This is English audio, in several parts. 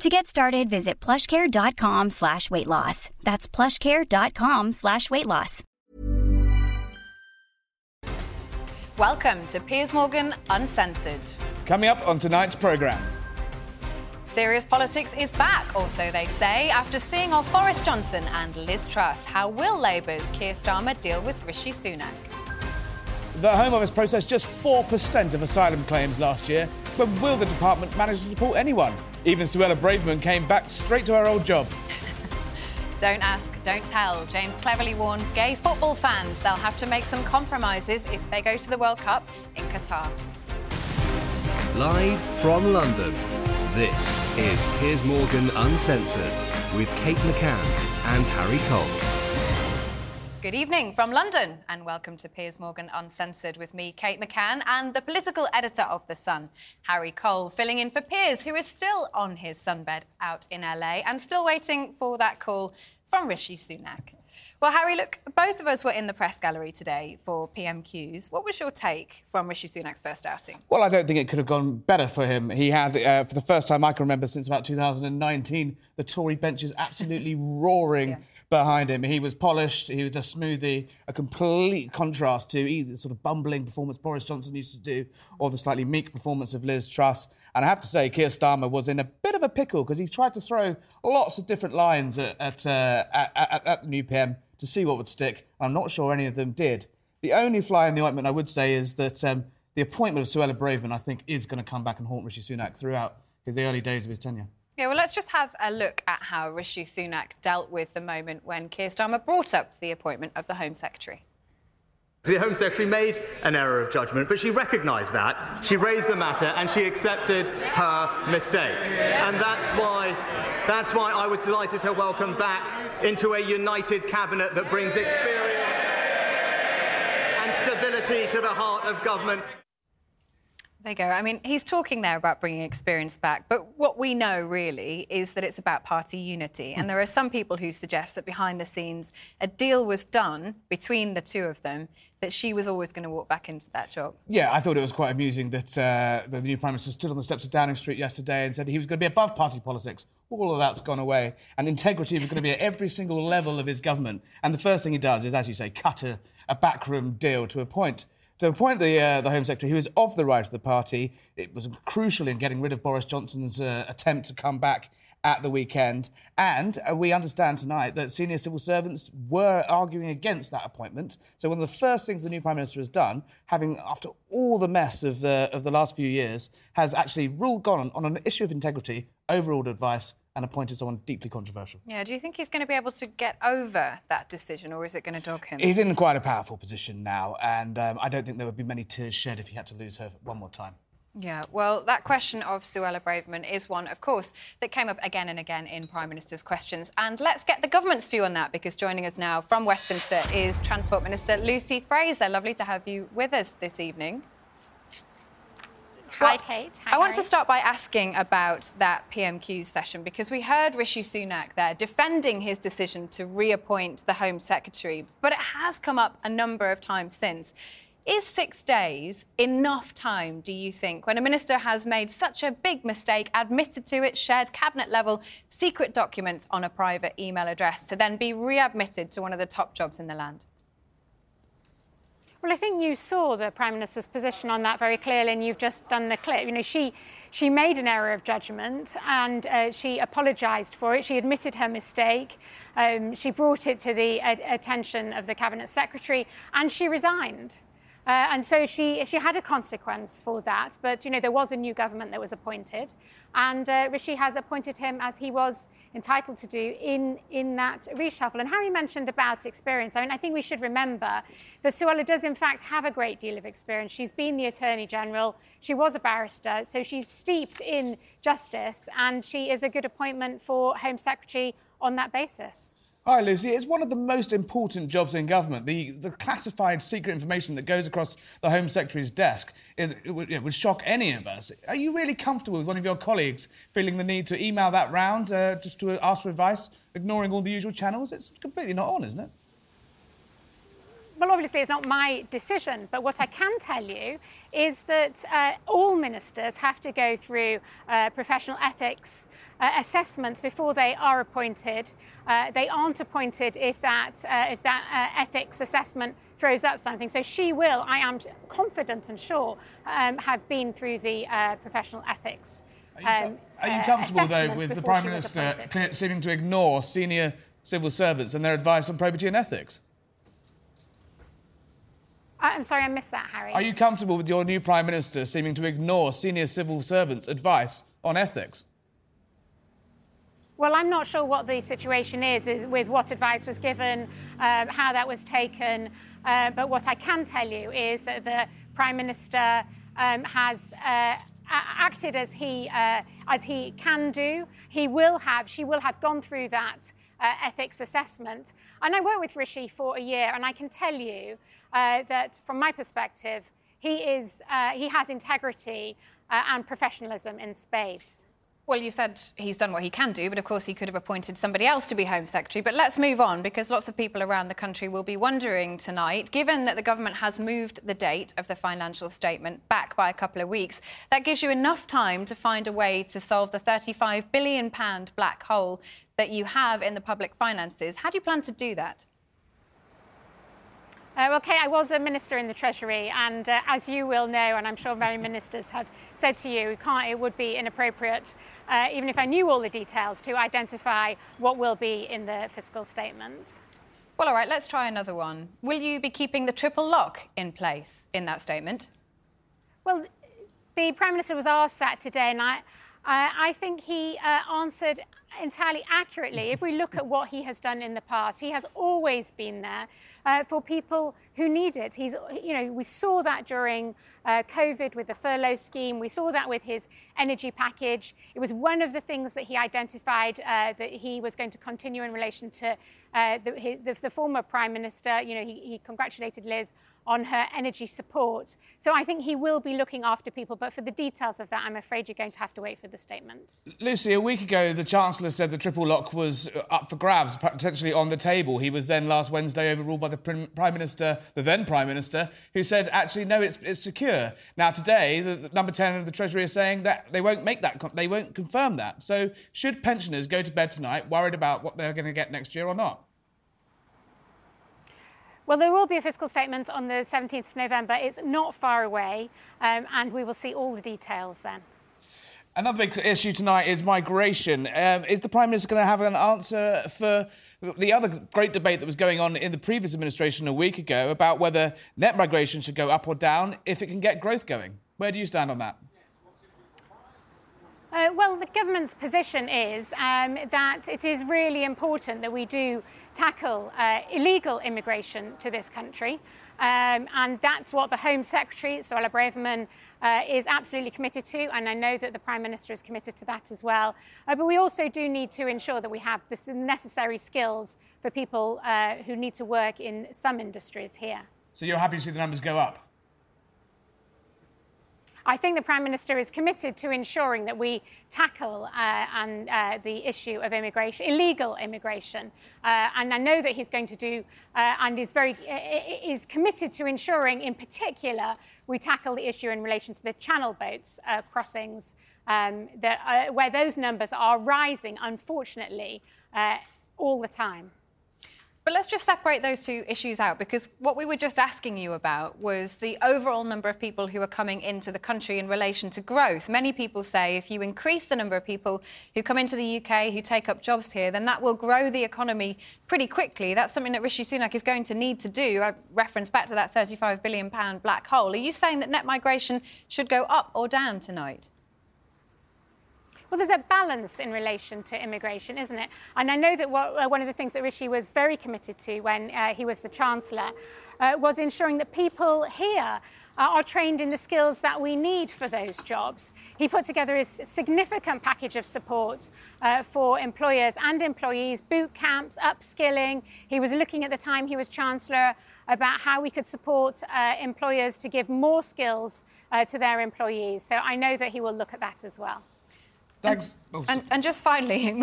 To get started, visit plushcare.com slash weight loss. That's plushcare.com slash weight loss. Welcome to Piers Morgan Uncensored. coming up on tonight's programme. Serious politics is back, or so they say, after seeing off Boris Johnson and Liz Truss. How will Labour's Keir Starmer deal with Rishi Sunak? The Home Office processed just 4% of asylum claims last year, but will the department manage to support anyone? Even Suella Braverman came back straight to her old job. Don't ask, don't tell. James Cleverly warns gay football fans they'll have to make some compromises if they go to the World Cup in Qatar. Live from London, this is Piers Morgan Uncensored with Kate McCann and Harry Cole. Good evening from London, and welcome to Piers Morgan Uncensored with me, Kate McCann, and the political editor of The Sun, Harry Cole, filling in for Piers, who is still on his sunbed out in LA and still waiting for that call from Rishi Sunak. Well, Harry, look, both of us were in the press gallery today for PMQs. What was your take from Rishi Sunak's first outing? Well, I don't think it could have gone better for him. He had, uh, for the first time I can remember since about 2019, the Tory bench is absolutely roaring Yeah. Behind him. He was polished, he was a smoothie, a complete contrast to either the sort of bumbling performance Boris Johnson used to do or the slightly meek performance of Liz Truss. And I have to say, Keir Starmer was in a bit of a pickle because he tried to throw lots of different lines at, at, uh, at, at, at the new PM to see what would stick. I'm not sure any of them did. The only fly in the ointment I would say is that um, the appointment of Suella Braverman, I think, is going to come back and haunt Rishi Sunak throughout the early days of his tenure. Yeah, well, let's just have a look at how Rishi Sunak dealt with the moment when Keir Starmer brought up the appointment of the Home Secretary. The Home Secretary made an error of judgment, but she recognised that. She raised the matter and she accepted her mistake. And that's why, that's why I was delighted to welcome back into a united cabinet that brings experience and stability to the heart of government. There you go. I mean, he's talking there about bringing experience back, but what we know really is that it's about party unity. And there are some people who suggest that behind the scenes, a deal was done between the two of them that she was always going to walk back into that job. Yeah, I thought it was quite amusing that uh, the new Prime Minister stood on the steps of Downing Street yesterday and said he was going to be above party politics. All of that's gone away. And integrity was going to be at every single level of his government. And the first thing he does is, as you say, cut a, a backroom deal to appoint. To appoint the, uh, the Home Secretary, who is of the right of the party, it was crucial in getting rid of Boris Johnson's uh, attempt to come back at the weekend. And uh, we understand tonight that senior civil servants were arguing against that appointment. So one of the first things the new Prime Minister has done, having after all the mess of the, of the last few years, has actually ruled gone on, on an issue of integrity, overruled advice, and appointed someone deeply controversial. Yeah, do you think he's going to be able to get over that decision, or is it going to dog him? He's in quite a powerful position now, and um, I don't think there would be many tears shed if he had to lose her one more time. Yeah, well, that question of Suella Braverman is one, of course, that came up again and again in Prime Minister's questions. And let's get the government's view on that because joining us now from Westminster is Transport Minister Lucy Frazer. Lovely to have you with us this evening. Hi, Well, Kate. Hi, I want to start by asking about that PMQ session because we heard Rishi Sunak there defending his decision to reappoint the Home Secretary, but it has come up a number of times since. Is six days enough time, do you think, when a minister has made such a big mistake, admitted to it, shared cabinet level secret documents on a private email address, to then be readmitted to one of the top jobs in the land? Well, I think you saw the Prime Minister's position on that very clearly, and you've just done the clip. You know, she she made an error of judgment and uh, she apologised for it. She admitted her mistake. Um, she brought it to the uh, attention of the Cabinet Secretary and she resigned. Uh, and so she, she had a consequence for that. But, you know, there was a new government that was appointed. And uh, Rishi has appointed him as he was entitled to do in, in that reshuffle. And Harry mentioned about experience. I mean, I think we should remember that Suella does, in fact, have a great deal of experience. She's been the Attorney General, she was a barrister, so she's steeped in justice, and she is a good appointment for Home Secretary on that basis. Hi, Lucy. It's one of the most important jobs in government. The, the classified secret information that goes across the Home Secretary's desk it, it, would, it would, shock any of us. Are you really comfortable with one of your colleagues feeling the need to email that round uh, just to ask for advice, ignoring all the usual channels? It's completely not on, isn't it? well, obviously, it's not my decision, but what I can tell you is that uh, all ministers have to go through uh, professional ethics uh, assessments before they are appointed. Uh, they aren't appointed if that, uh, if that uh, ethics assessment throws up something. So she will, I am confident and sure, um, have been through the professional ethics. Are you, um, are you comfortable, though, with the Prime Minister seeming to ignore senior civil servants and their advice on probity and ethics? I'm sorry, I missed that, Harry. Are you comfortable with your new Prime Minister seeming to ignore senior civil servants' advice on ethics? Well, I'm not sure what the situation is, with what advice was given, um, how that was taken. Uh, but what I can tell you is that the Prime Minister um, has uh, acted as he, uh, as he can do. He will have, she will have gone through that uh, ethics assessment. And I worked with Rishi for a year, and I can tell you uh, that, from my perspective, he, is, uh, he has integrity uh, and professionalism in spades. Well, you said he's done what he can do, but of course he could have appointed somebody else to be Home Secretary. But let's move on because lots of people around the country will be wondering tonight, given that the government has moved the date of the financial statement back by a couple of weeks, that gives you enough time to find a way to solve the £35 billion black hole that you have in the public finances. How do you plan to do that? Uh, okay, I was a minister in the Treasury, and uh, as you will know, and I'm sure many ministers have said to you, it would be inappropriate, uh, even if I knew all the details, to identify what will be in the fiscal statement. Well, all right, let's try another one. Will you be keeping the triple lock in place in that statement? Well, the Prime Minister was asked that today, and I, I think he uh, answered entirely accurately. If we look at what he has done in the past, he has always been there uh, for people who need it. He's, you know, we saw that during uh, COVID with the furlough scheme. We saw that with his energy package. It was one of the things that he identified uh, that he was going to continue in relation to uh, the, the, the, former prime minister. You know, he, he congratulated Liz on her energy support. So I think he will be looking after people, but for the details of that, I'm afraid you're going to have to wait for the statement. Lucy, a week ago, the Chancellor said the triple lock was up for grabs, potentially on the table. He was then last Wednesday overruled by the Prime Minister, the then Prime Minister, who said, actually, no, it's, it's secure. Now, today, the, the number 10 of the Treasury is saying that they won't make that, they won't confirm that. So, should pensioners go to bed tonight worried about what they're going to get next year or not? Well, there will be a fiscal statement on the 17th of November. It's not far away, um, and we will see all the details then. Another big issue tonight is migration. Um, is the Prime Minister going to have an answer for the other great debate that was going on in the previous administration a week ago about whether net migration should go up or down if it can get growth going? Where do you stand on that? Uh, well, the government's position is um, that it is really important that we do tackle uh, illegal immigration to this country. Um, and that's what the Home Secretary, Suella Braverman, uh, is absolutely committed to. And I know that the Prime Minister is committed to that as well. Uh, but we also do need to ensure that we have the necessary skills for people uh, who need to work in some industries here. So you're happy to see the numbers go up? I think the Prime Minister is committed to ensuring that we tackle uh, and, uh, the issue of immigration, illegal immigration. Uh, and I know that he's going to do uh, and is, very, uh, is committed to ensuring, in particular, we tackle the issue in relation to the channel boats uh, crossings, um, that, where those numbers are rising, unfortunately, all the time. But let's just separate those two issues out because what we were just asking you about was the overall number of people who are coming into the country in relation to growth. Many people say if you increase the number of people who come into the UK, who take up jobs here, then that will grow the economy pretty quickly. That's something that Rishi Sunak is going to need to do. I reference back to that £35 billion black hole. Are you saying that net migration should go up or down tonight? Well, there's a balance in relation to immigration, isn't it? And I know that what, uh, one of the things that Rishi was very committed to when uh, he was the Chancellor uh, was ensuring that people here are trained in the skills that we need for those jobs. He put together a significant package of support uh, for employers and employees, boot camps, upskilling. He was looking at the time he was Chancellor about how we could support uh, employers to give more skills uh, to their employees. So I know that he will look at that as well. Thanks. And, and, and, just finally,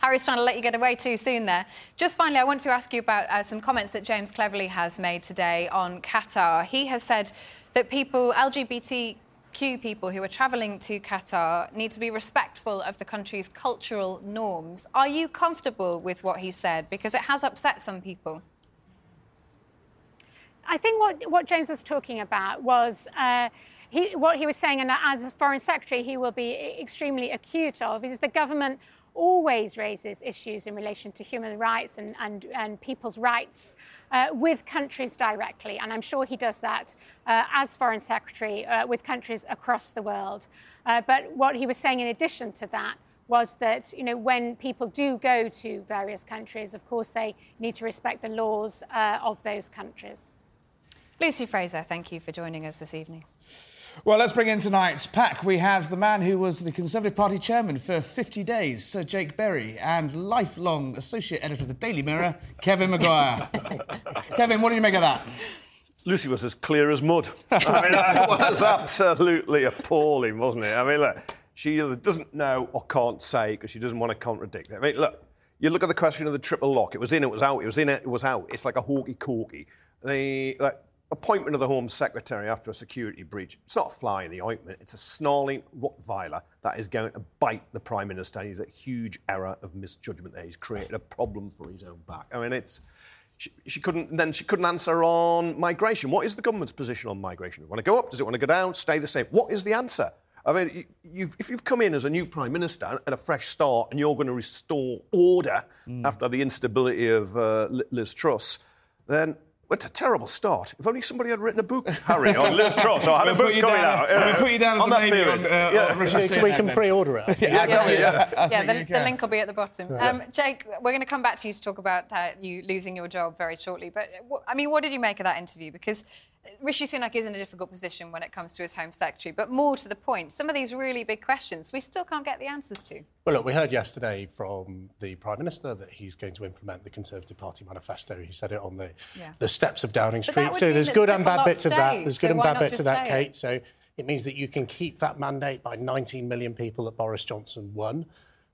Harry's trying to let you get away too soon there. Just finally, I want to ask you about uh, some comments that James Cleverly has made today on Qatar. He has said that people, LGBTQ people who are travelling to Qatar, need to be respectful of the country's cultural norms. Are you comfortable with what he said? Because it has upset some people. I think what, what James was talking about was. Uh, he, what he was saying, and as a foreign secretary, he will be extremely acute of, is the government always raises issues in relation to human rights and, and, and people's rights uh, with countries directly. And I'm sure he does that uh, as Foreign Secretary uh, with countries across the world. Uh, but what he was saying in addition to that was that you know, when people do go to various countries, of course, they need to respect the laws uh, of those countries. Lucy Frazer, thank you for joining us this evening. Well, let's bring in tonight's pack. We have the man who was the Conservative Party chairman for 50 days, Sir Jake Berry, and lifelong associate editor of the Daily Mirror, Kevin Maguire. Kevin, what do you make of that? Lucy was as clear as mud. I mean, it was absolutely appalling, wasn't it? I mean, look, she either doesn't know or can't say because she doesn't want to contradict it. I mean, look, you look at the question of the triple lock. It was in, it was out. It was in, it, it was out. It's like a hokey cokey. The like, appointment of the Home Secretary after a security breach. It's not a fly in the ointment. It's a snarling Rottweiler that is going to bite the Prime Minister. He's a huge error of misjudgment there. He's created a problem for his own back. I mean, it's. She, she couldn't then she couldn't answer on migration. What is the government's position on migration? Do it want to go up? Does it want to go down? Stay the same? What is the answer? I mean, you've, if you've come in as a new prime minister and a fresh start, and you're going to restore order mm. after the instability of uh, Liz Truss, then it's a terrible start. If only somebody had written a book, Harry, on Liz Truss, or had a book coming down, out. Yeah. We'll put you down as on a maybe on, uh, yeah. on we, we can pre-order it. yeah, yeah, yeah. yeah the, the, link will be at the bottom. Um, Jake, we're going to come back to you to talk about uh, you losing your job very shortly. But I mean, what did you make of that interview? Because Rishi Sunak is in a difficult position when it comes to his Home Secretary, but more to the point, some of these really big questions we still can't get the answers to. Well, look, we heard yesterday from the Prime Minister that he's going to implement the Conservative Party manifesto. He said it on the, yeah. the steps of Downing Street. So there's good and bad bits of that. There's good so and bad bits of that, Kate. It? So it means that you can keep that mandate by 19 million people that Boris Johnson won.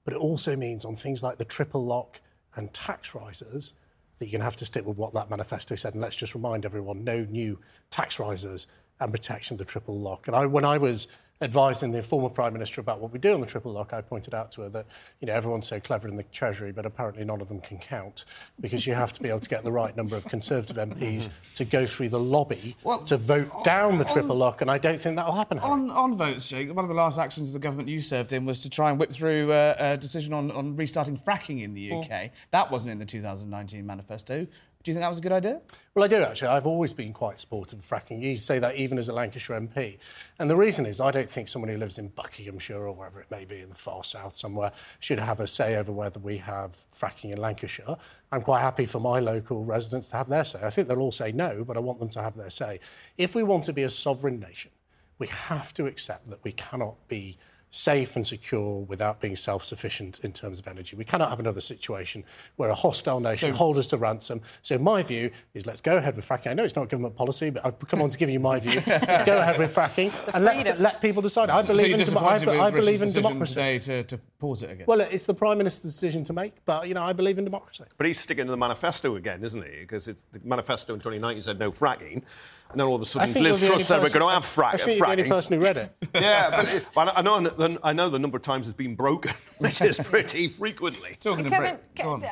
But it also means on things like the triple lock and tax rises, that you're going to have to stick with what that manifesto said. And let's just remind everyone no new tax rises and protection of the triple lock. And I, when I was advising the former Prime Minister about what we do on the triple lock, I pointed out to her that, you know, everyone's so clever in the Treasury, but apparently none of them can count because you have to be able to get the right number of Conservative MPs to go through the lobby well, to vote on, down the triple on, lock, and I don't think that will happen. On, on, votes, Jake, one of the last actions of the government you served in was to try and whip through uh, a decision on, on restarting fracking in the UK. Mm. That wasn't in the 2019 manifesto. Do you think that was a good idea? Well, I do actually. I've always been quite supportive of fracking. You say that even as a Lancashire MP. And the reason is I don't think someone who lives in Buckinghamshire or wherever it may be in the far south somewhere should have a say over whether we have fracking in Lancashire. I'm quite happy for my local residents to have their say. I think they'll all say no, but I want them to have their say. If we want to be a sovereign nation, we have to accept that we cannot be safe and secure without being self-sufficient in terms of energy. We cannot have another situation where a hostile nation so, holds us to ransom. So my view is let's go ahead with fracking. I know it's not government policy, but I've come on to give you my view. let's go ahead with fracking and let, let people decide. I believe so in, dem- I, I believe in democracy. Today to, to pause it again. Well, it's the Prime Minister's decision to make, but you know I believe in democracy. But he's sticking to the manifesto again, isn't he? Because it's the manifesto in 2019 said no fracking. And then all of a sudden, Liz Truss said we're going to have frack, I think fracking. You're the only person who read it. yeah, but it, I know the, I know the number of times it's been broken, which is pretty frequently. Talking Kevin,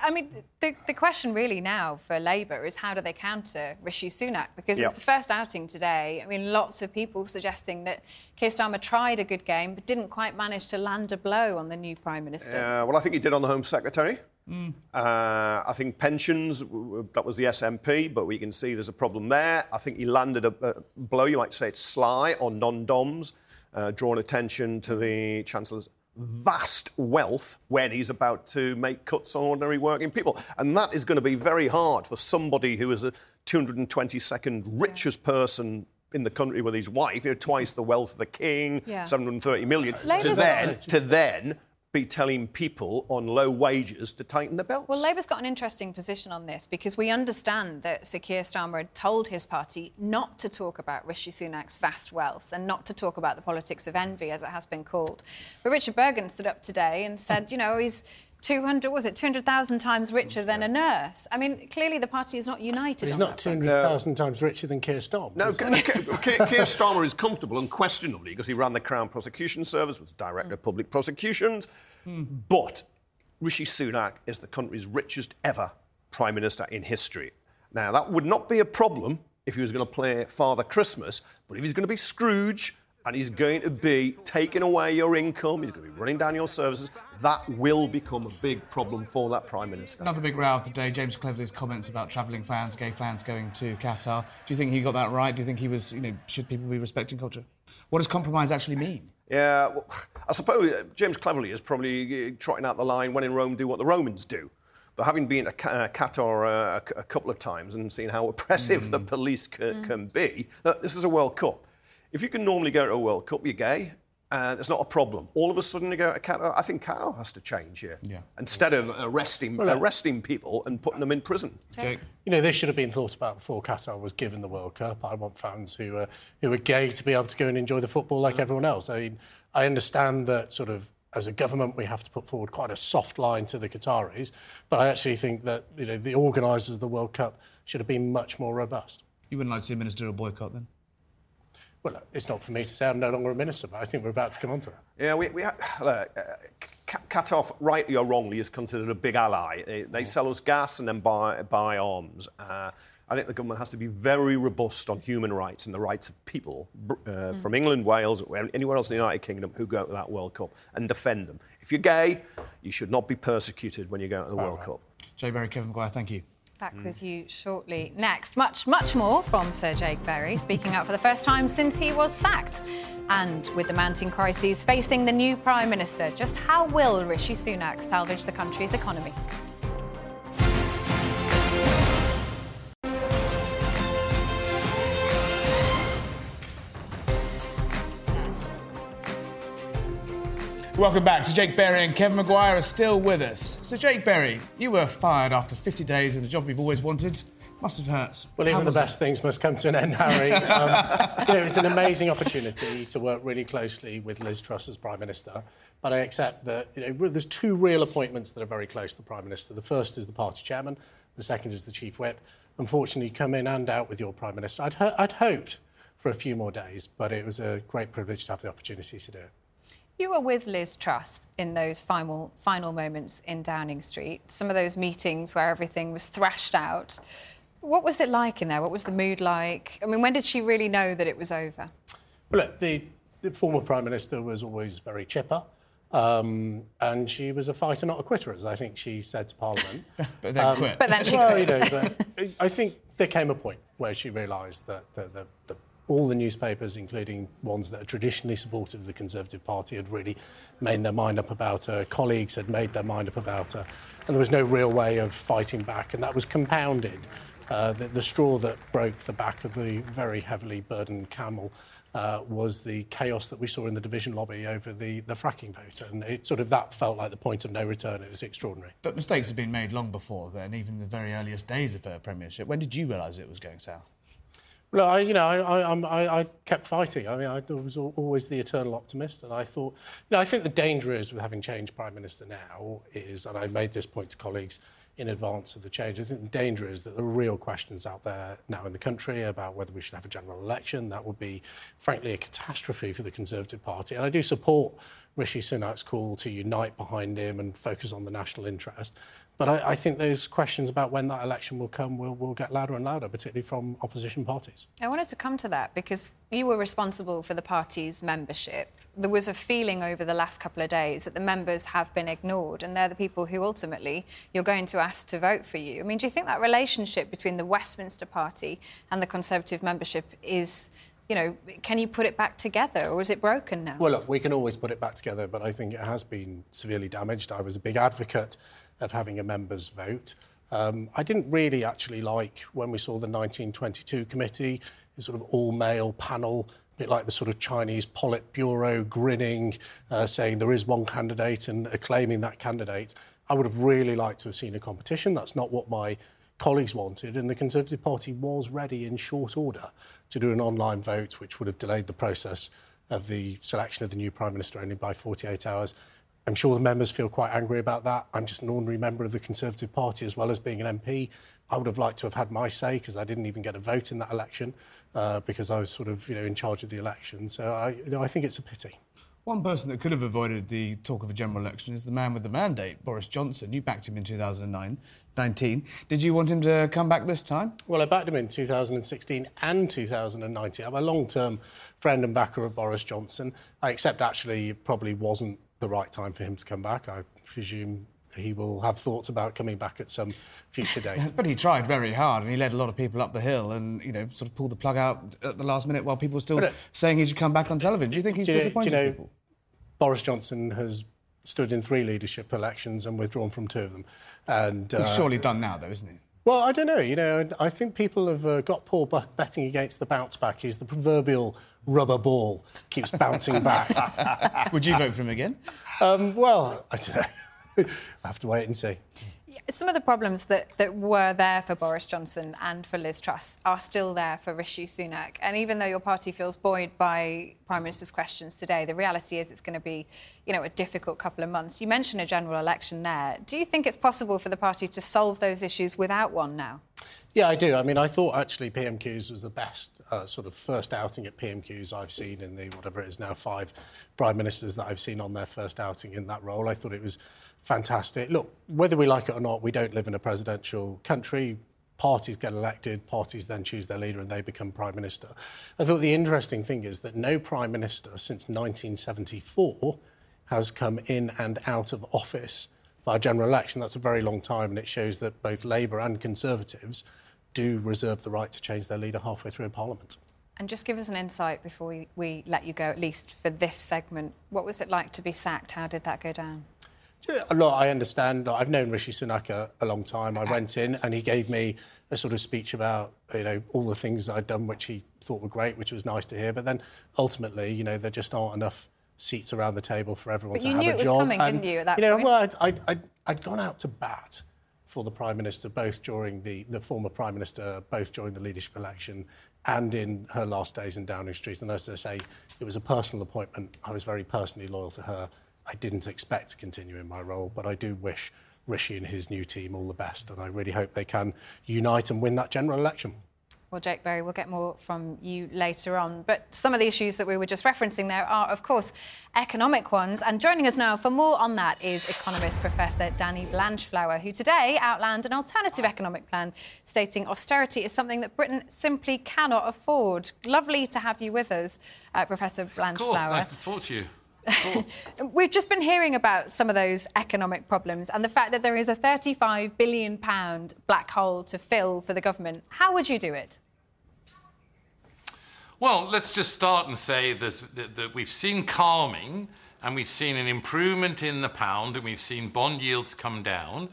I mean, the, the question really now for Labour is how do they counter Rishi Sunak? Because yep. it's the first outing today. I mean, lots of people suggesting that Keir Starmer tried a good game but didn't quite manage to land a blow on the new Prime Minister. Yeah, well, I think he did on the Home Secretary. Mm. Uh, I think pensions, that was the SNP, but we can see there's a problem there. I think he landed a, a blow, you might say it's sly, on non DOMs, uh, drawing attention to the Chancellor's vast wealth when he's about to make cuts on ordinary working people. And that is going to be very hard for somebody who is a 222nd richest person in the country with his wife, you know, twice the wealth of the king, yeah. 730 million, to then, to then be telling people on low wages to tighten the belts. Well, Labour's got an interesting position on this because we understand that Sir Keir Starmer had told his party not to talk about Rishi Sunak's vast wealth and not to talk about the politics of envy, as it has been called. But Richard Burgon stood up today and said, you know, he's 200 was it 200,000 times richer than a nurse. I mean, clearly the party is not united. he's not 200,000 times richer than Keir Starmer. No, Keir, Keir Starmer is comfortable, unquestionably, because he ran the Crown Prosecution Service, was director of public prosecutions. Mm. But Rishi Sunak is the country's richest ever prime minister in history. Now, that would not be a problem if he was going to play Father Christmas, but if he's going to be Scrooge and he's going to be taking away your income, he's going to be running down your services, that will become a big problem for that Prime Minister. Another big row of the day, James Cleverly's comments about travelling fans, gay fans going to Qatar. Do you think he got that right? Do you think he was, you know, should people be respecting culture? What does compromise actually mean? Yeah, well, I suppose uh, James Cleverly is probably uh, trotting out the line, when in Rome, do what the Romans do. But having been to uh, Qatar uh, a, couple of times and seen how oppressive mm. the police c- mm. can be, this is a World Cup. If you can normally go to a World Cup, you're gay, and it's not a problem. All of a sudden, you go to Qatar. I think Qatar has to change here. Yeah. Instead of arresting well, arresting people and putting them in prison. Jake. You know, this should have been thought about before Qatar was given the World Cup. I want fans who are who are gay to be able to go and enjoy the football like everyone else. I mean, I understand that sort of as a government, we have to put forward quite a soft line to the Qataris, but I actually think that you know the organisers of the World Cup should have been much more robust. You wouldn't like to see a ministerial boycott then? Well, it's not for me to say. I'm no longer a minister, but I think we're about to come on to that. Yeah, we, we uh, uh, Qatar, rightly or wrongly, is considered a big ally. They, they sell us gas and then buy, buy arms. Uh, I think the government has to be very robust on human rights and the rights of people uh, mm. from England, Wales, anywhere else in the United Kingdom who go to that World Cup and defend them. If you're gay, you should not be persecuted when you go to the World right. Cup. Jay Berry, Kevin Maguire, thank you. Back mm. with you shortly. Next, much, much more from Sir Jake Berry, speaking out for the first time since he was sacked. And with the mounting crises facing the new Prime Minister, just how will Rishi Sunak salvage the country's economy? Welcome back. Sir Jake Berry and Kevin Maguire are still with us. So, Jake Berry, you were fired after 50 days in a job you've always wanted. Must have hurt. Well, even the best it? things must come to an end, Harry. um, you know, it was an amazing opportunity to work really closely with Liz Truss as Prime Minister. But I accept that you know, there's two real appointments that are very close to the Prime Minister. The first is the party chairman, the second is the chief whip. Unfortunately, come in and out with your Prime Minister. I'd, ho- I'd hoped for a few more days, but it was a great privilege to have the opportunity to do it. You were with Liz Truss in those final, final moments in Downing Street, some of those meetings where everything was thrashed out. What was it like in there? What was the mood like? I mean, when did she really know that it was over? Well, look, the, the former Prime Minister was always very chipper. Um, and she was a fighter, not a quitter, as I think she said to Parliament. but then um, quit. But then she well, quit. You know, I think there came a point where she realised that the, the, the all the newspapers, including ones that are traditionally supportive of the Conservative Party, had really made their mind up about her. Colleagues had made their mind up about her. And there was no real way of fighting back. And that was compounded. Uh, the, the, straw that broke the back of the very heavily burdened camel uh, was the chaos that we saw in the division lobby over the, the fracking vote. And it sort of that felt like the point of no return. It was extraordinary. But mistakes had been made long before then, even the very earliest days of her premiership. When did you realise it was going south? Well, I, you know, I, I, I, kept fighting. I mean, I was always the eternal optimist, and I thought, you know, I think the danger is with having changed prime minister now is, and I made this point to colleagues, in advance of the change. I think the danger is that there are real questions out there now in the country about whether we should have a general election. That would be, frankly, a catastrophe for the Conservative Party. And I do support Rishi Sunak's call to unite behind him and focus on the national interest. But I, I, think those questions about when that election will come will, will get louder and louder, particularly from opposition parties. I wanted to come to that because you were responsible for the party's membership. There was a feeling over the last couple of days that the members have been ignored, and they're the people who ultimately you're going to ask to vote for you. I mean, do you think that relationship between the Westminster Party and the Conservative membership is you know, can you put it back together or is it broken now? Well, look, we can always put it back together, but I think it has been severely damaged. I was a big advocate of having a members' vote. Um, I didn't really actually like when we saw the 1922 committee, a sort of all male panel, a bit like the sort of Chinese Politburo grinning, uh, saying there is one candidate and acclaiming that candidate. I would have really liked to have seen a competition. That's not what my colleagues wanted, and the Conservative Party was ready in short order to do an online vote, which would have delayed the process of the selection of the new Prime Minister only by 48 hours. I'm sure the members feel quite angry about that. I'm just an ordinary member of the Conservative Party as well as being an MP. I would have liked to have had my say because I didn't even get a vote in that election uh, because I was sort of you know in charge of the election. So I, you know, I think it's a pity. One person that could have avoided the talk of a general election is the man with the mandate, Boris Johnson. You backed him in 2009, 19. Did you want him to come back this time? Well, I backed him in 2016 and 2019. I'm a long-term friend and backer of Boris Johnson. I accept actually it probably wasn't the right time for him to come back. I presume he will have thoughts about coming back at some future date. but he tried very hard and he led a lot of people up the hill and, you know, sort of pulled the plug out at the last minute while people were still it, uh, saying he should come back on television. Do you think he's do disappointed you know, people? Boris Johnson has stood in three leadership elections and withdrawn from two of them. And, he's uh, surely done now, though, isn't he? Well, I don't know. You know, I think people have uh, got poor betting against the bounce back. He's the proverbial rubber ball, keeps bouncing back. Would you vote for him again? Um, well, I don't know. I have to wait and see. Some of the problems that, that were there for Boris Johnson and for Liz Truss are still there for Rishi Sunak. And even though your party feels buoyed by Prime Minister's questions today, the reality is it's going to be, you know, a difficult couple of months. You mentioned a general election there. Do you think it's possible for the party to solve those issues without one now? Yeah, I do. I mean, I thought actually PMQs was the best uh, sort of first outing at PMQs I've seen in the whatever it is now five prime ministers that I've seen on their first outing in that role. I thought it was fantastic. Look, whether we like it or not, we don't live in a presidential country. Parties get elected, parties then choose their leader and they become prime minister. I thought the interesting thing is that no prime minister since 1974 has come in and out of office by general election. That's a very long time, and it shows that both Labour and Conservatives do reserve the right to change their leader halfway through a parliament. And just give us an insight before we, we let you go, at least for this segment. What was it like to be sacked? How did that go down? Look, I understand. I've known Rishi Sunak a, a, long time. I went in and he gave me a sort of speech about you know all the things I'd done, which he thought were great, which was nice to hear. But then ultimately, you know, there just aren't enough seats around the table for everyone but to have a job. You knew it was coming, and, didn't you? At that you know, point? well, I'd, I'd, I'd, I'd gone out to bat for the Prime Minister, both during the, the former Prime Minister, both during the leadership election and in her last days in Downing Street. And as I say, it was a personal appointment. I was very personally loyal to her. I didn't expect to continue in my role, but I do wish Rishi and his new team all the best. And I really hope they can unite and win that general election. Well, Jake Berry, we'll get more from you later on. But some of the issues that we were just referencing there are, of course, economic ones. And joining us now for more on that is economist Professor Danny Blanchflower, who today outlined an alternative economic plan stating austerity is something that Britain simply cannot afford. Lovely to have you with us, uh, Professor Blanchflower. Of course, nice to talk to you. We've just been hearing about some of those economic problems and the fact that there is a 35 billion pound black hole to fill for the government. How would you do it? Well, let's just start and say that, that we've seen calming and we've seen an improvement in the pound and we've seen bond yields come down,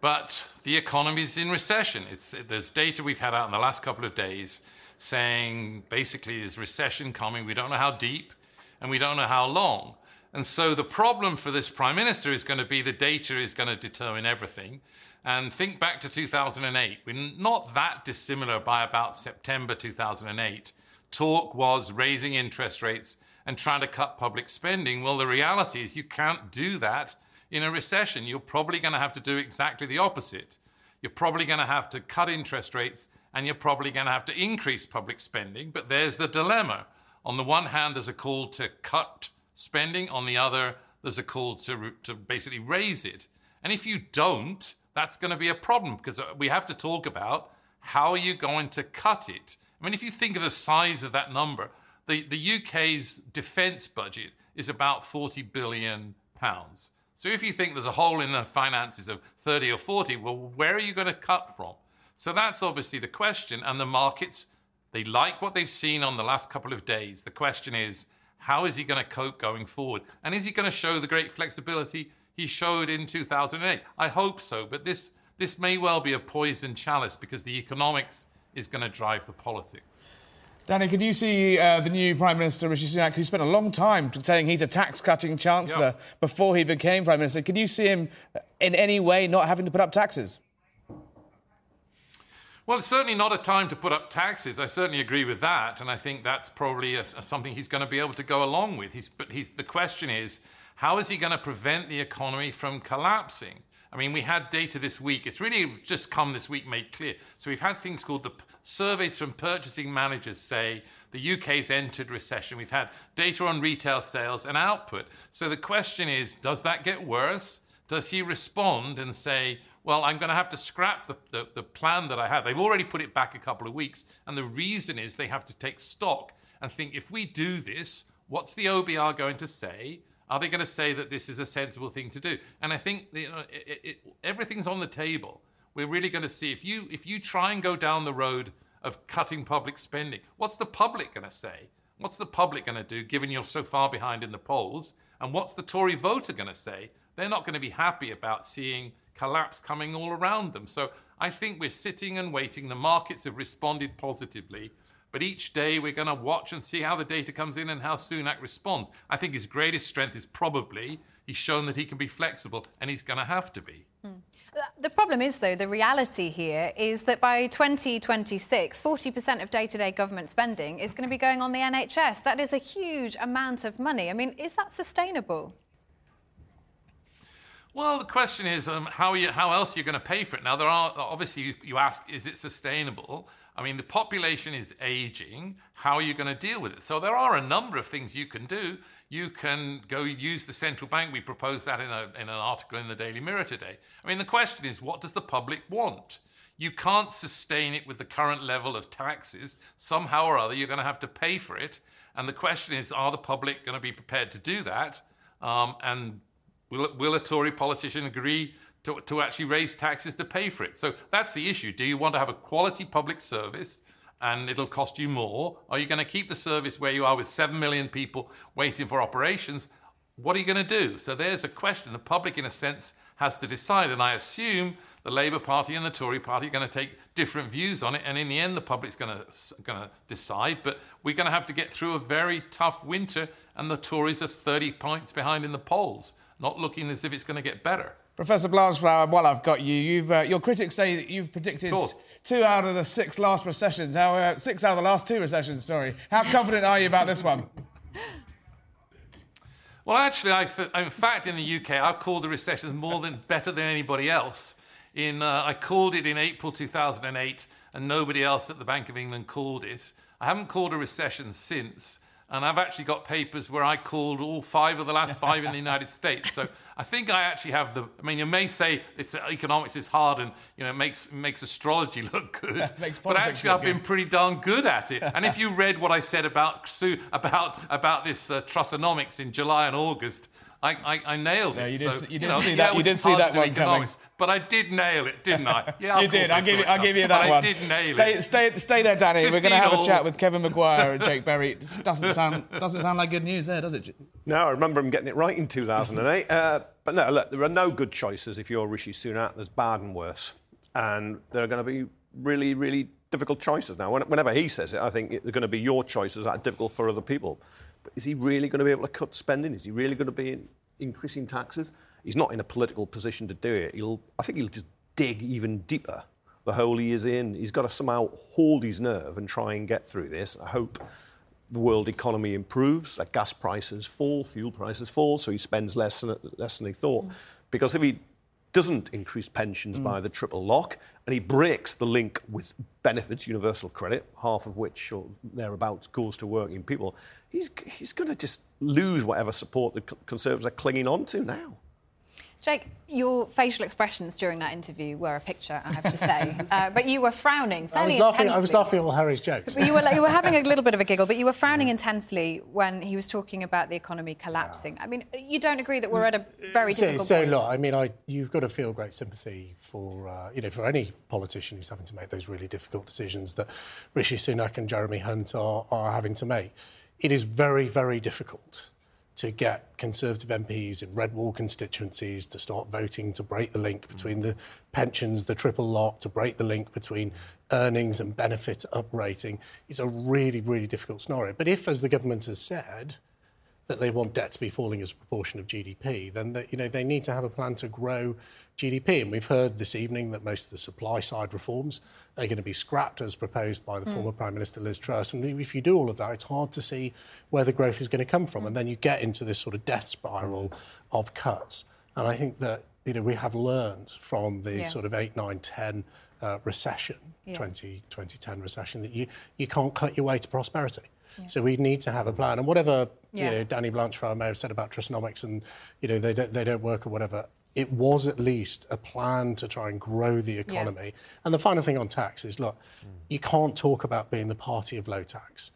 but the economy is in recession. It's, there's data we've had out in the last couple of days saying basically there's recession coming. We don't know how deep and we don't know how long. And so the problem for this prime minister is going to be the data is going to determine everything. And think back to 2008. We're not that dissimilar by about September 2008 talk was raising interest rates and trying to cut public spending. Well, the reality is you can't do that In a recession, you're probably going to have to do exactly the opposite. You're probably going to have to cut interest rates and you're probably going to have to increase public spending. But there's the dilemma. On the one hand, there's a call to cut spending. On the other, there's a call to, to basically raise it. And if you don't, that's going to be a problem because uh, we have to talk about how are you going to cut it? I mean, if you think of the size of that number, the, the UK's defence budget is about 40 billion pounds. So if you think there's a hole in the finances of 30 or 40, well, where are you going to cut from? So that's obviously the question. And the markets, they like what they've seen on the last couple of days. The question is, how is he going to cope going forward? And is he going to show the great flexibility he showed in 2008? I hope so. But this, this may well be a poison chalice because the economics is going to drive the politics. Danny, can you see uh, the new Prime Minister, Rishi Sunak, who spent a long time saying he's a tax cutting chancellor yep. before he became Prime Minister? Can you see him in any way not having to put up taxes? Well, it's certainly not a time to put up taxes. I certainly agree with that, and I think that's probably a, a, something he's going to be able to go along with. He's, but he's, the question is, how is he going to prevent the economy from collapsing? I mean, we had data this week. It's really just come this week made clear. So we've had things called the surveys from purchasing managers say the UK's entered recession. We've had data on retail sales and output. So the question is, does that get worse? Does he respond and say, well, I'm going to have to scrap the, the, the, plan that I have. They've already put it back a couple of weeks. And the reason is they have to take stock and think if we do this, what's the OBR going to say? Are they going to say that this is a sensible thing to do? And I think you know, it, it, everything's on the table. We're really going to see if you if you try and go down the road of cutting public spending, what's the public going to say? What's the public going to do, given you're so far behind in the polls? And what's the Tory voter going to say? They're not going to be happy about seeing collapse coming all around them. So I think we're sitting and waiting. The markets have responded positively. But each day we're going to watch and see how the data comes in and how Sunak responds. I think his greatest strength is probably he's shown that he can be flexible and he's going to have to be. Mm. The problem is, though, the reality here is that by 2026, 40% of day to day government spending is going to be going on the NHS. That is a huge amount of money. I mean, is that sustainable? Well, the question is um, how, you, how else are you going to pay for it? Now, there are obviously you, you ask, is it sustainable? I mean, the population is aging. How are you going to deal with it? So there are a number of things you can do. You can go use the central bank. We proposed that in, a, in an article in the Daily Mirror today. I mean, the question is, what does the public want? You can't sustain it with the current level of taxes. Somehow or other, you're going to have to pay for it. And the question is, are the public going to be prepared to do that? Um, and Will, will a Tory politician agree to, to actually raise taxes to pay for it? So that's the issue. Do you want to have a quality public service and it'll cost you more? Are you going to keep the service where you are with 7 million people waiting for operations? What are you going to do? So there's a question. The public, in a sense, has to decide. And I assume the Labour Party and the Tory Party are going to take different views on it. And in the end, the public's going to, going to decide. But we're going to have to get through a very tough winter. And the Tories are 30 points behind in the polls not looking as if it's going to get better. Professor Blanchflower, while I've got you, uh, your critics say that you've predicted two out of the six last recessions. How uh, six out of the last two recessions? Sorry. How confident are you about this one? Well, actually, I, in fact, in the UK, I called the recession more than better than anybody else. In uh, I called it in April 2008, and nobody else at the Bank of England called it. I haven't called a recession since. And I've actually got papers where I called all five of the last five in the United States. So I think I actually have the. I mean, you may say it's economics is hard and you know it makes makes astrology look good, but actually I've been pretty darn good at it. And if you read what I said about about about this uh, Trussonomics in July and August, I, I, I nailed it. Yeah, you did, so, you did you know, see that. You did see that one coming. But I did nail it, didn't I? Yeah, you did. I'll give you. I'll give you that one. I did nail stay, it. Stay, stay there, Danny. We're going to have a chat with Kevin Maguire and Jake Berry. It doesn't sound doesn't sound like good news there, does it? No, I remember him getting it right in 2008. uh, but no, look, there are no good choices if you're Rishi Sunak. There's bad and worse, and there are going to be really, really difficult choices now. Whenever he says it, I think they're going to be your choices that are difficult for other people. Is he really going to be able to cut spending? Is he really going to be increasing taxes. He's not in a political position to do it. He'll, I think he'll just dig even deeper the hole he is in. He's got to somehow hold his nerve and try and get through this. I hope the world economy improves, that gas prices fall, fuel prices fall, so he spends less than, less than he thought. Mm. Because if he doesn't increase pensions mm. by the triple lock, and he breaks the link with benefits, universal credit, half of which or thereabouts goes to working people, he's, he's going to just lose whatever support the Conservatives are clinging on to now. Jake, your facial expressions during that interview were a picture, I have to say. uh, but you were frowning fairly I was laughing, intensely. I was laughing at all Harry's jokes. But you were, you were having a little bit of a giggle, but you were frowning intensely when he was talking about the economy collapsing. Yeah. I mean, you don't agree that we're at a very so, difficult so, point? So, look, I mean, I, you've got to feel great sympathy for, uh, you know, for any politician who's having to make those really difficult decisions that Rishi Sunak and Jeremy Hunt are, are having to make. It is very, very difficult to get Conservative MPs in red wall constituencies to start voting to break the link between the pensions, the triple lock, to break the link between earnings and benefit uprating. It's a really, really difficult scenario. But if, as the government has said, that they want debt to be falling as a proportion of GDP, then the, you know, they need to have a plan to grow GDP. And we've heard this evening that most of the supply side reforms are going to be scrapped as proposed by the mm. former Prime Minister Liz Truss. And if you do all of that, it's hard to see where the growth is going to come from. And then you get into this sort of death spiral of cuts. And I think that you know, we have learned from the yeah. sort of 8, 9, 10 uh, recession, yeah. 20, 2010 recession, that you, you can't cut your way to prosperity. Yeah. So we need to have a plan. And whatever yeah. you know, Danny Blanchflower may have said about Trussonomics and you know they don't, they don't work or whatever, it was at least a plan to try and grow the economy. Yeah. And the final thing on tax is look, mm. you can't talk about being the party of low tax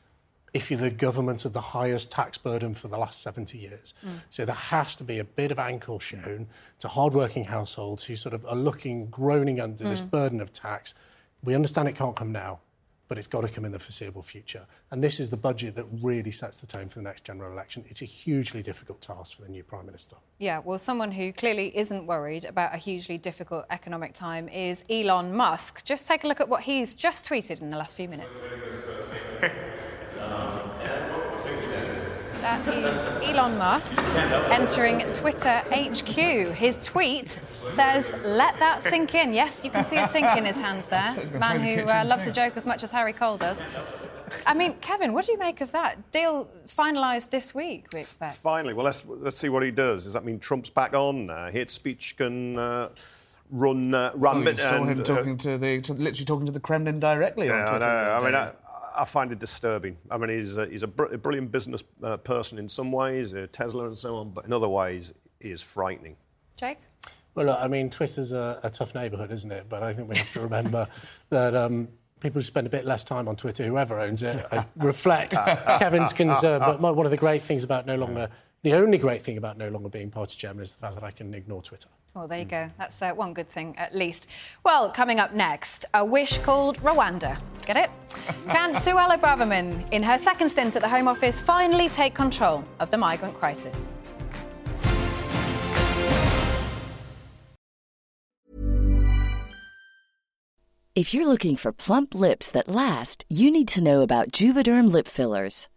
if you're the government of the highest tax burden for the last 70 years. Mm. So there has to be a bit of ankle shown to hardworking households who sort of are looking, groaning under mm. this burden of tax. We understand it can't come now but it's got to come in the foreseeable future. And this is the budget that really sets the tone for the next general election. It's a hugely difficult task for the new Prime Minister. Yeah, well, someone who clearly isn't worried about a hugely difficult economic time is Elon Musk. Just take a look at what he's just tweeted in the last few minutes. That is Elon Musk entering Twitter HQ. His tweet says, let that sink in. Yes, you can see a sink in his hands there. Man who uh, loves a joke as much as Harry Cole does. I mean, Kevin, what do you make of that? Deal finalised this week, we expect. Finally. Well, let's, let's see what he does. Does that mean Trump's back on? Uh, hate speech can... Uh, run uh, rampant. Oh, saw him uh, talking to the, to, literally talking to the Kremlin directly yeah, on Twitter. I, know. I mean, I, I find it disturbing. I mean, he's a, he's a, br- a brilliant business uh, person in some ways, uh, Tesla and so on, but in other ways, he is frightening. Jake? Well, look, I mean, Twitter's a, a tough neighbourhood, isn't it? But I think we have to remember that um, people who spend a bit less time on Twitter, whoever owns it, reflect Kevin's concern. But one of the great things about no longer, the only great thing about no longer being party chairman is the fact that I can ignore Twitter. Well, there you go. That's uh, one good thing, at least. Well, coming up next, a wish called Rwanda. Get it? Can Suella Braverman, in her second stint at the Home Office, finally take control of the migrant crisis? If you're looking for plump lips that last, you need to know about Juvederm lip fillers.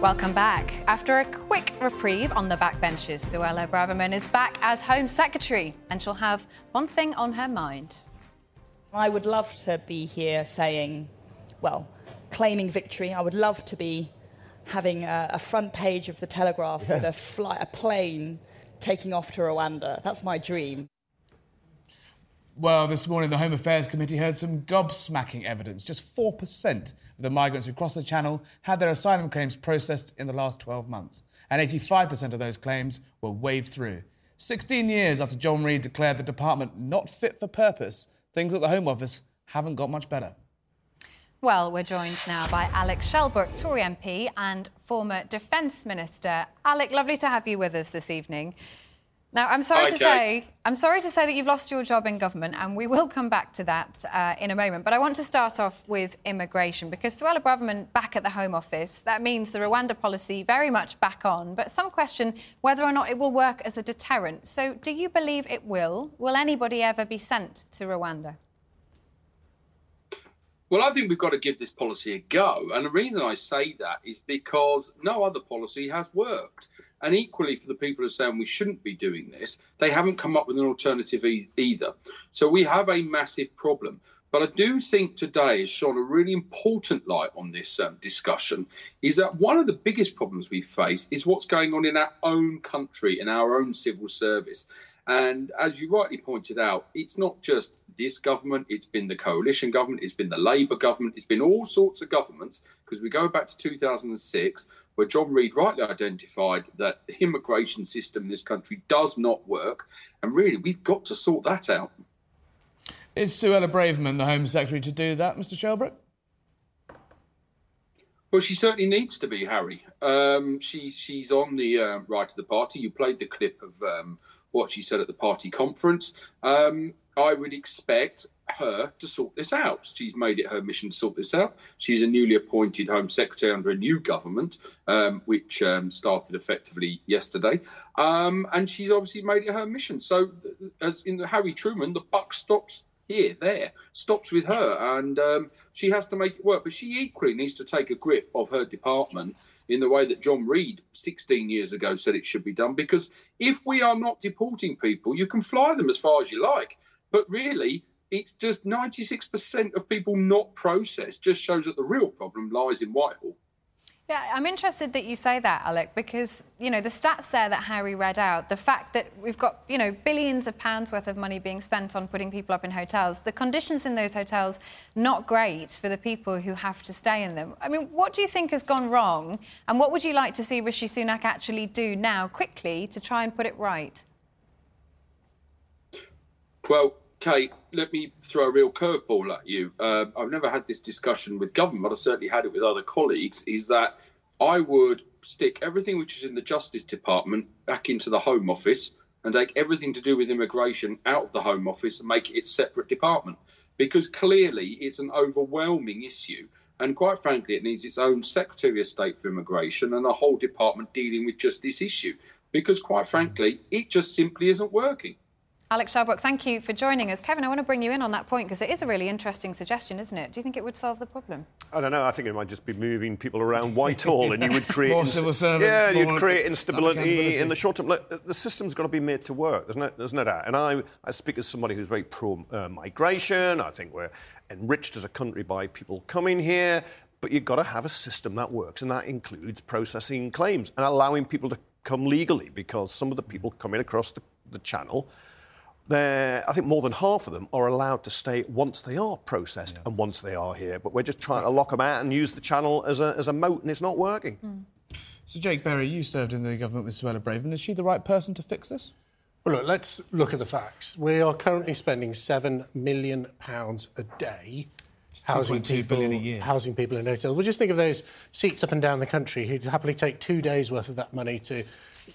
Welcome back. After a quick reprieve on the backbenches, Suella Braverman is back as Home Secretary and she'll have one thing on her mind. I would love to be here saying, well, claiming victory. I would love to be having a, a front page of the Telegraph yeah. with a, fly, a plane taking off to Rwanda. That's my dream. Well, this morning the Home Affairs Committee heard some gobsmacking evidence. Just 4% of the migrants who crossed the Channel had their asylum claims processed in the last 12 months, and 85% of those claims were waved through. 16 years after John Reid declared the department not fit for purpose, things at the Home Office haven't got much better. Well, we're joined now by Alec Shelbrooke, Tory MP and former Defence Minister. Alec, lovely to have you with us this evening. Now, I'm sorry Hi, to Kate. say, I'm sorry to say that you've lost your job in government, and we will come back to that uh, in a moment. But I want to start off with immigration because Suella Braverman back at the Home Office. That means the Rwanda policy very much back on. But some question whether or not it will work as a deterrent. So, do you believe it will? Will anybody ever be sent to Rwanda? Well, I think we've got to give this policy a go. And the reason I say that is because no other policy has worked. And equally, for the people who are saying we shouldn't be doing this, they haven't come up with an alternative e- either. So we have a massive problem. But I do think today has shone a really important light on this um, discussion is that one of the biggest problems we face is what's going on in our own country, in our own civil service. And as you rightly pointed out, it's not just this government, it's been the coalition government, it's been the Labour government, it's been all sorts of governments, because we go back to 2006, where John Reid rightly identified that the immigration system in this country does not work. And really, we've got to sort that out. Is Suella Braverman the Home Secretary to do that, Mr. Shelbrooke? Well, she certainly needs to be, Harry. Um, she she's on the uh, right of the party. You played the clip of um, what she said at the party conference. Um, I would expect her to sort this out. She's made it her mission to sort this out. She's a newly appointed Home Secretary under a new government, um, which um, started effectively yesterday. Um, and she's obviously made it her mission. So, as in the Harry Truman, the buck stops here, there, stops with her. And um, she has to make it work. But she equally needs to take a grip of her department in the way that John Reid 16 years ago said it should be done. Because if we are not deporting people, you can fly them as far as you like. But really, it's just 96% of people not processed, just shows that the real problem lies in Whitehall. Yeah, I'm interested that you say that, Alec, because, you know, the stats there that Harry read out, the fact that we've got, you know, billions of pounds worth of money being spent on putting people up in hotels, the conditions in those hotels not great for the people who have to stay in them. I mean, what do you think has gone wrong, and what would you like to see Rishi Sunak actually do now, quickly, to try and put it right? Well, Kate, let me throw a real curveball at you. Uh, I've never had this discussion with government, but I've certainly had it with other colleagues. Is that I would stick everything which is in the Justice Department back into the Home Office and take everything to do with immigration out of the Home Office and make it its separate department. Because clearly it's an overwhelming issue. And quite frankly, it needs its own Secretary of State for Immigration and a whole department dealing with just this issue. Because quite frankly, it just simply isn't working. Alex Shelbrooke, thank you for joining us. Kevin, I want to bring you in on that point because it is a really interesting suggestion, isn't it? Do you think it would solve the problem? I don't know. I think it might just be moving people around Whitehall and you would create... more civil servants. Yeah, you'd create instability in the short term. Look, the system's got to be made to work, there's no, there's no doubt. And I, I speak as somebody who's very pro-migration. Uh, I think we're enriched as a country by people coming here. But you've got to have a system that works, and that includes processing claims and allowing people to come legally because some of the people coming across the, the channel I think more than half of them are allowed to stay once they are processed yeah. and once they are here. But we're just trying to lock them out and use the channel as a, as a moat, and it's not working. Mm. So, Jake Berry, you served in the government with Suella Braverman. Is she the right person to fix this? Well, look, let's look at the facts. We are currently spending £7 million a day housing people, a year. housing people in hotels. Well, just think of those seats up and down the country who'd happily take two days' worth of that money to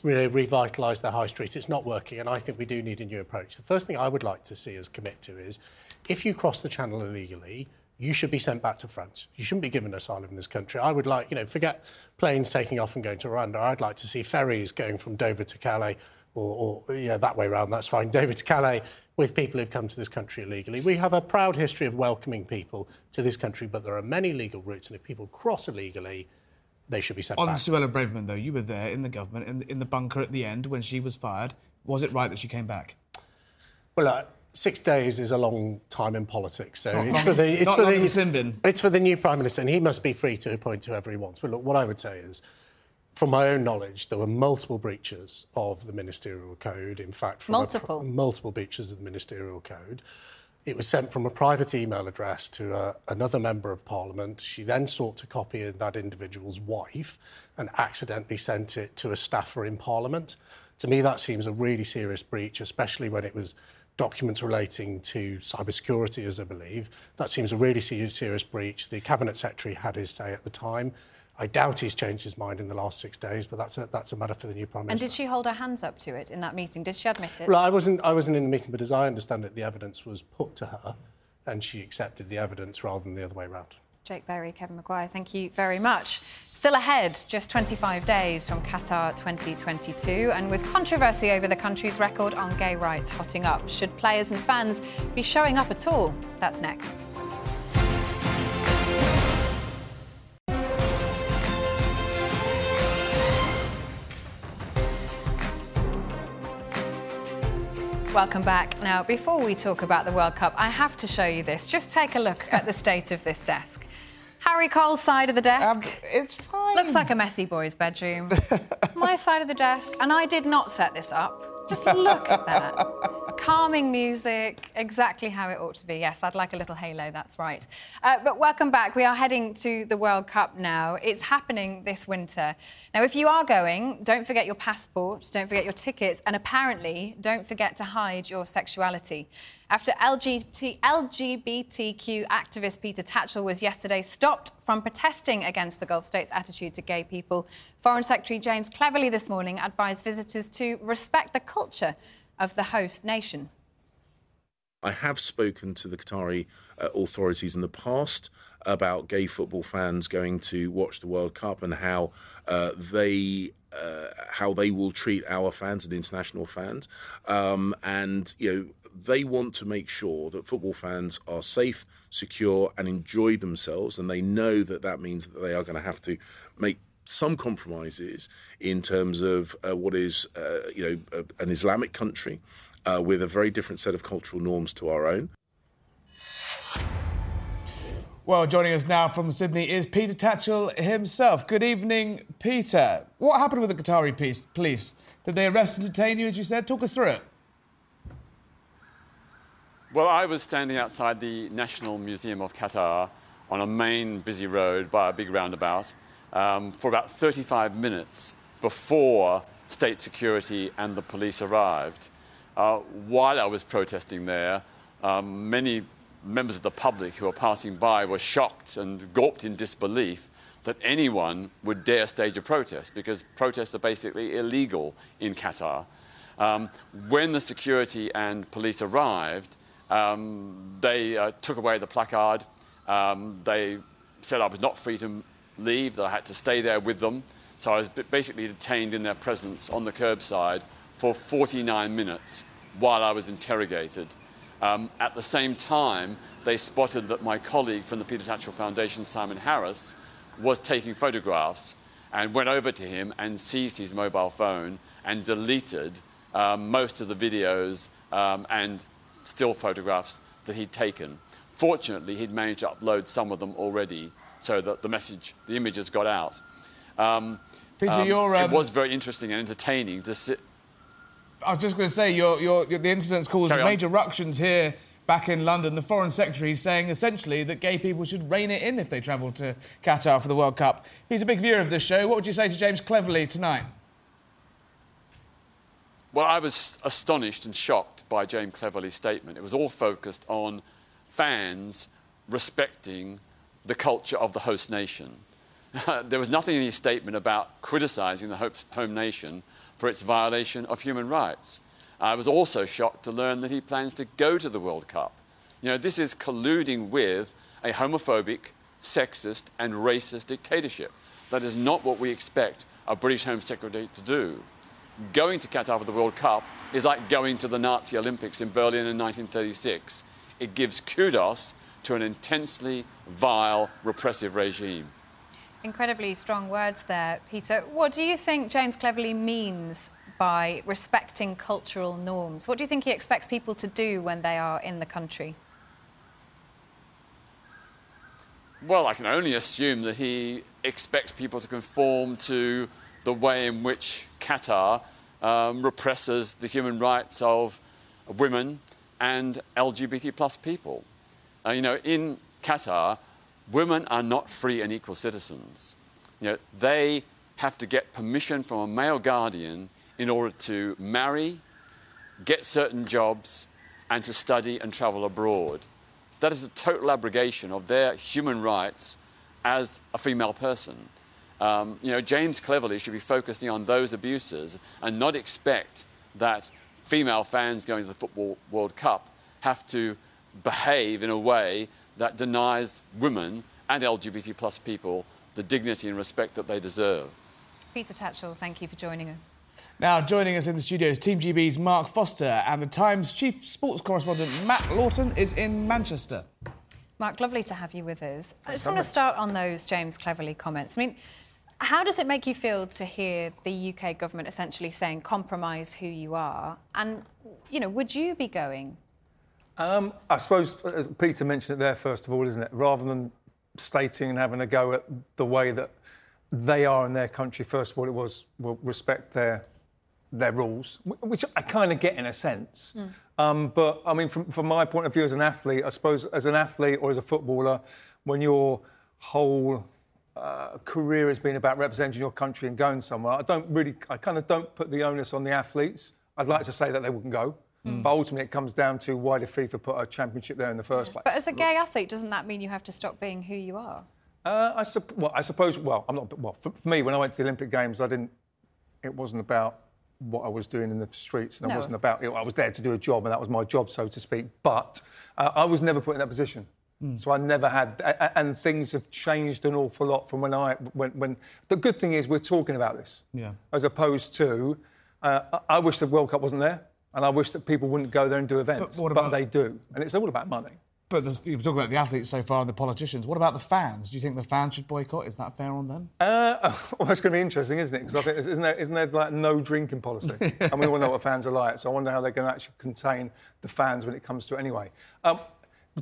really revitalise the high street. It's not working, and I think we do need a new approach. The first thing I would like to see us commit to is if you cross the channel illegally, you should be sent back to France. You shouldn't be given asylum in this country. I would like, you know, forget planes taking off and going to Rwanda. I'd like to see ferries going from Dover to Calais, or, or yeah, that way around, that's fine, Dover to Calais, with people who've come to this country illegally. We have a proud history of welcoming people to this country, but there are many legal routes, and if people cross illegally, they should be sent On back. Suella Braverman, though, you were there in the government, in the, in the bunker at the end when she was fired. Was it right that she came back? Well, uh, six days is a long time in politics, so Not it's long- for the it's for the in sin it's for the new prime minister, and he must be free to appoint whoever he wants. But look, what I would say is, from my own knowledge, there were multiple breaches of the ministerial code. In fact, from a Multiple? pr- multiple breaches of the ministerial code. It was sent from a private email address to uh, another member of parliament. She then sought to copy that individual's wife and accidentally sent it to a staffer in parliament. To me, that seems a really serious breach, especially when it was documents relating to cybersecurity, as I believe. That seems a really serious, serious breach. The cabinet secretary had his say at the time. I doubt he's changed his mind in the last six days, but that's a, that's a matter for the new prime minister. And did she hold her hands up to it in that meeting? Did she admit it? Well, I wasn't. I wasn't in the meeting, but as I understand it, the evidence was put to her, and she accepted the evidence rather than the other way around. Jake Berry, Kevin Maguire, thank you very much. Still ahead, just 25 days from Qatar 2022, and with controversy over the country's record on gay rights hotting up, should players and fans be showing up at all? That's next. Welcome back. Now, before we talk about the World Cup, I have to show you this. Just take a look at the state of this desk. Harry Cole's side of the desk. Um, it's fine. Looks like a messy boy's bedroom. My side of the desk, and I did not set this up. Just look at that. Calming music, exactly how it ought to be. Yes, I'd like a little halo, that's right. Uh, but welcome back. We are heading to the World Cup now. It's happening this winter. Now, if you are going, don't forget your passport, don't forget your tickets, and apparently, don't forget to hide your sexuality. After LGBT, LGBTQ activist Peter Tatchell was yesterday stopped from protesting against the Gulf states' attitude to gay people, Foreign Secretary James Cleverly this morning advised visitors to respect the culture of the host nation. I have spoken to the Qatari uh, authorities in the past about gay football fans going to watch the World Cup and how uh, they uh, how they will treat our fans and international fans, um, and you know they want to make sure that football fans are safe, secure, and enjoy themselves, and they know that that means that they are going to have to make some compromises in terms of uh, what is, uh, you know, an Islamic country uh, with a very different set of cultural norms to our own. Well, joining us now from Sydney is Peter Tatchell himself. Good evening, Peter. What happened with the Qatari police? Did they arrest and detain you, as you said? Talk us through it. Well, I was standing outside the National Museum of Qatar on a main busy road by a big roundabout um, for about 35 minutes before state security and the police arrived. Uh, while I was protesting there, um, many members of the public who were passing by were shocked and gawped in disbelief that anyone would dare stage a protest because protests are basically illegal in Qatar. Um, when the security and police arrived, um, they uh, took away the placard. Um, they said I was not free to leave, that I had to stay there with them. So I was basically detained in their presence on the curbside for 49 minutes while I was interrogated. Um, at the same time, they spotted that my colleague from the Peter Tatchell Foundation, Simon Harris, was taking photographs and went over to him and seized his mobile phone and deleted um, most of the videos um, and still photographs that he'd taken. Fortunately, he'd managed to upload some of them already so that the message, the images got out. Um, Peter, um, you're, it um, was very interesting and entertaining to sit. I was just going to say, your, your, your, the incident's caused Carry on. major ructions here back in London. The Foreign Secretary is saying essentially that gay people should rein it in if they travel to Qatar for the World Cup. He's a big viewer of this show. What would you say to James Cleverly tonight? Well, I was astonished and shocked by James Cleverly's statement. It was all focused on fans respecting the culture of the host nation. there was nothing in his statement about criticising the home nation for its violation of human rights. I was also shocked to learn that he plans to go to the World Cup. You know, this is colluding with a homophobic, sexist, and racist dictatorship. That is not what we expect a British Home Secretary to do. Going to Qatar for the World Cup is like going to the Nazi Olympics in Berlin in 1936. It gives kudos to an intensely vile, repressive regime. Incredibly strong words there, Peter. What do you think James Cleverly means by respecting cultural norms? What do you think he expects people to do when they are in the country? Well, I can only assume that he expects people to conform to the way in which Qatar um, represses the human rights of women and LGBT plus people. Uh, you know, in Qatar, women are not free and equal citizens. You know, they have to get permission from a male guardian in order to marry, get certain jobs, and to study and travel abroad. That is a total abrogation of their human rights as a female person. Um, you know, James Cleverly should be focusing on those abuses and not expect that female fans going to the Football World Cup have to behave in a way that denies women and LGBT plus people the dignity and respect that they deserve. Peter Tatchell, thank you for joining us. Now, joining us in the studio is Team GB's Mark Foster and the Times chief sports correspondent Matt Lawton is in Manchester. Mark, lovely to have you with us. I just want to start on those James Cleverly comments. I mean, how does it make you feel to hear the UK government essentially saying compromise who you are? And, you know, would you be going? Um, I suppose, as Peter mentioned it there, first of all, isn't it? Rather than stating and having a go at the way that they are in their country. First of all, it was will respect their their rules, which I kind of get in a sense. Mm. Um, but I mean, from, from my point of view as an athlete, I suppose as an athlete or as a footballer, when your whole uh, career has been about representing your country and going somewhere, I don't really, I kind of don't put the onus on the athletes. I'd like to say that they wouldn't go. Mm. But ultimately, it comes down to why did FIFA put a championship there in the first place? But as a gay athlete, doesn't that mean you have to stop being who you are? Uh, I, sup- well, I suppose. Well, I'm not. Well, for, for, me, when I went to the Olympic Games, I didn't. It wasn't about what I was doing in the streets, and no. it wasn't about. You know, I was there to do a job, and that was my job, so to speak. But uh, I was never put in that position. Mm. So I never had, and things have changed an awful lot from when I when, when the good thing is we're talking about this, yeah. as opposed to, uh, I wish the World Cup wasn't there, and I wish that people wouldn't go there and do events, but, but they do, and it's all about money. But you're talking about the athletes so far and the politicians. What about the fans? Do you think the fans should boycott? Is that fair on them? Uh, well, it's going to be interesting, isn't it? Because I think isn't there, isn't there like no drinking policy? and we all know what fans are like. So I wonder how they're going to actually contain the fans when it comes to it anyway. Um,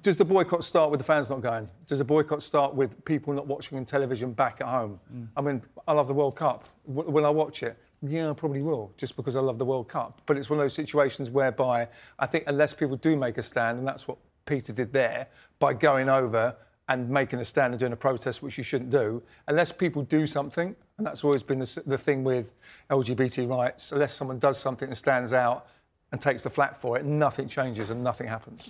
does the boycott start with the fans not going? Does the boycott start with people not watching on television back at home? Mm. I mean, I love the World Cup. W- will I watch it? Yeah, I probably will, just because I love the World Cup. But it's one of those situations whereby I think unless people do make a stand, and that's what Peter did there by going over and making a stand and doing a protest, which you shouldn't do, unless people do something, and that's always been the, the thing with LGBT rights, unless someone does something that stands out and takes the flak for it, nothing changes and nothing happens.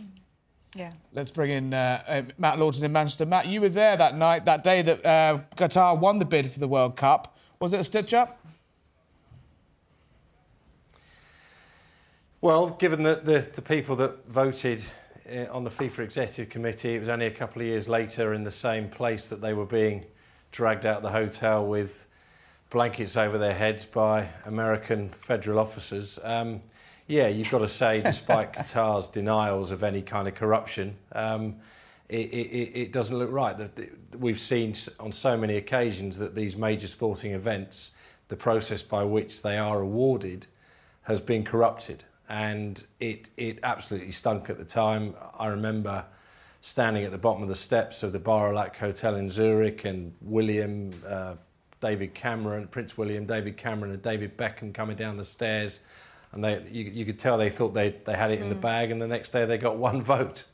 Yeah. Let's bring in uh, uh, Matt Lawton in Manchester. Matt, you were there that night, that day that uh, Qatar won the bid for the World Cup. Was it a stitch up? Well, given that the, the people that voted uh, on the FIFA Executive Committee. It was only a couple of years later in the same place that they were being dragged out of the hotel with blankets over their heads by American federal officers. Um, yeah, you've got to say, despite Qatar's denials of any kind of corruption, um, it, it, it, doesn't look right. We've seen on so many occasions that these major sporting events, the process by which they are awarded, has been corrupted and it it absolutely stunk at the time. I remember standing at the bottom of the steps of the Bar Hotel in Zurich, and William, uh, David Cameron, Prince William, David Cameron, and David Beckham coming down the stairs, and they you, you could tell they thought they they had it in the mm. bag, and the next day they got one vote.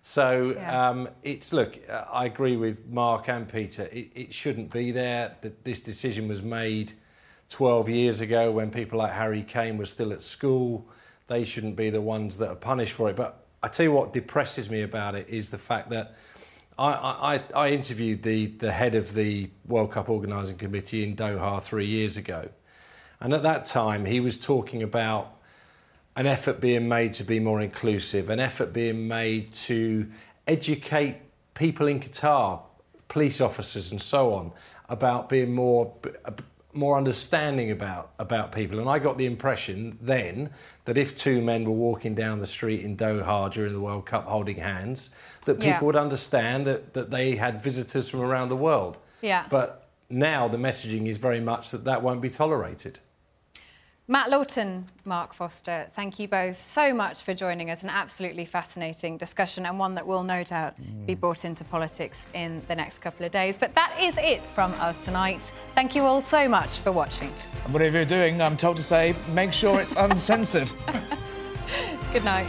So yeah. um, it's look, I agree with Mark and Peter. It, it shouldn't be there. That this decision was made 12 years ago when people like Harry Kane were still at school they shouldn't be the ones that are punished for it. But I tell you what depresses me about it is the fact that I, I, I interviewed the, the head of the World Cup organising committee in Doha three years ago. And at that time, he was talking about an effort being made to be more inclusive, an effort being made to educate people in Qatar, police officers and so on, about being more more understanding about about people. And I got the impression then that if two men were walking down the street in Doha during the World Cup holding hands, that people yeah. would understand that, that they had visitors from around the world. Yeah. But now the messaging is very much that that won't be tolerated. Matt Lawton, Mark Foster, thank you both so much for joining us. An absolutely fascinating discussion and one that will no doubt mm. be brought into politics in the next couple of days. But that is it from us tonight. Thank you all so much for watching. And whatever you're doing, I'm told to say, make sure it's uncensored. Good night.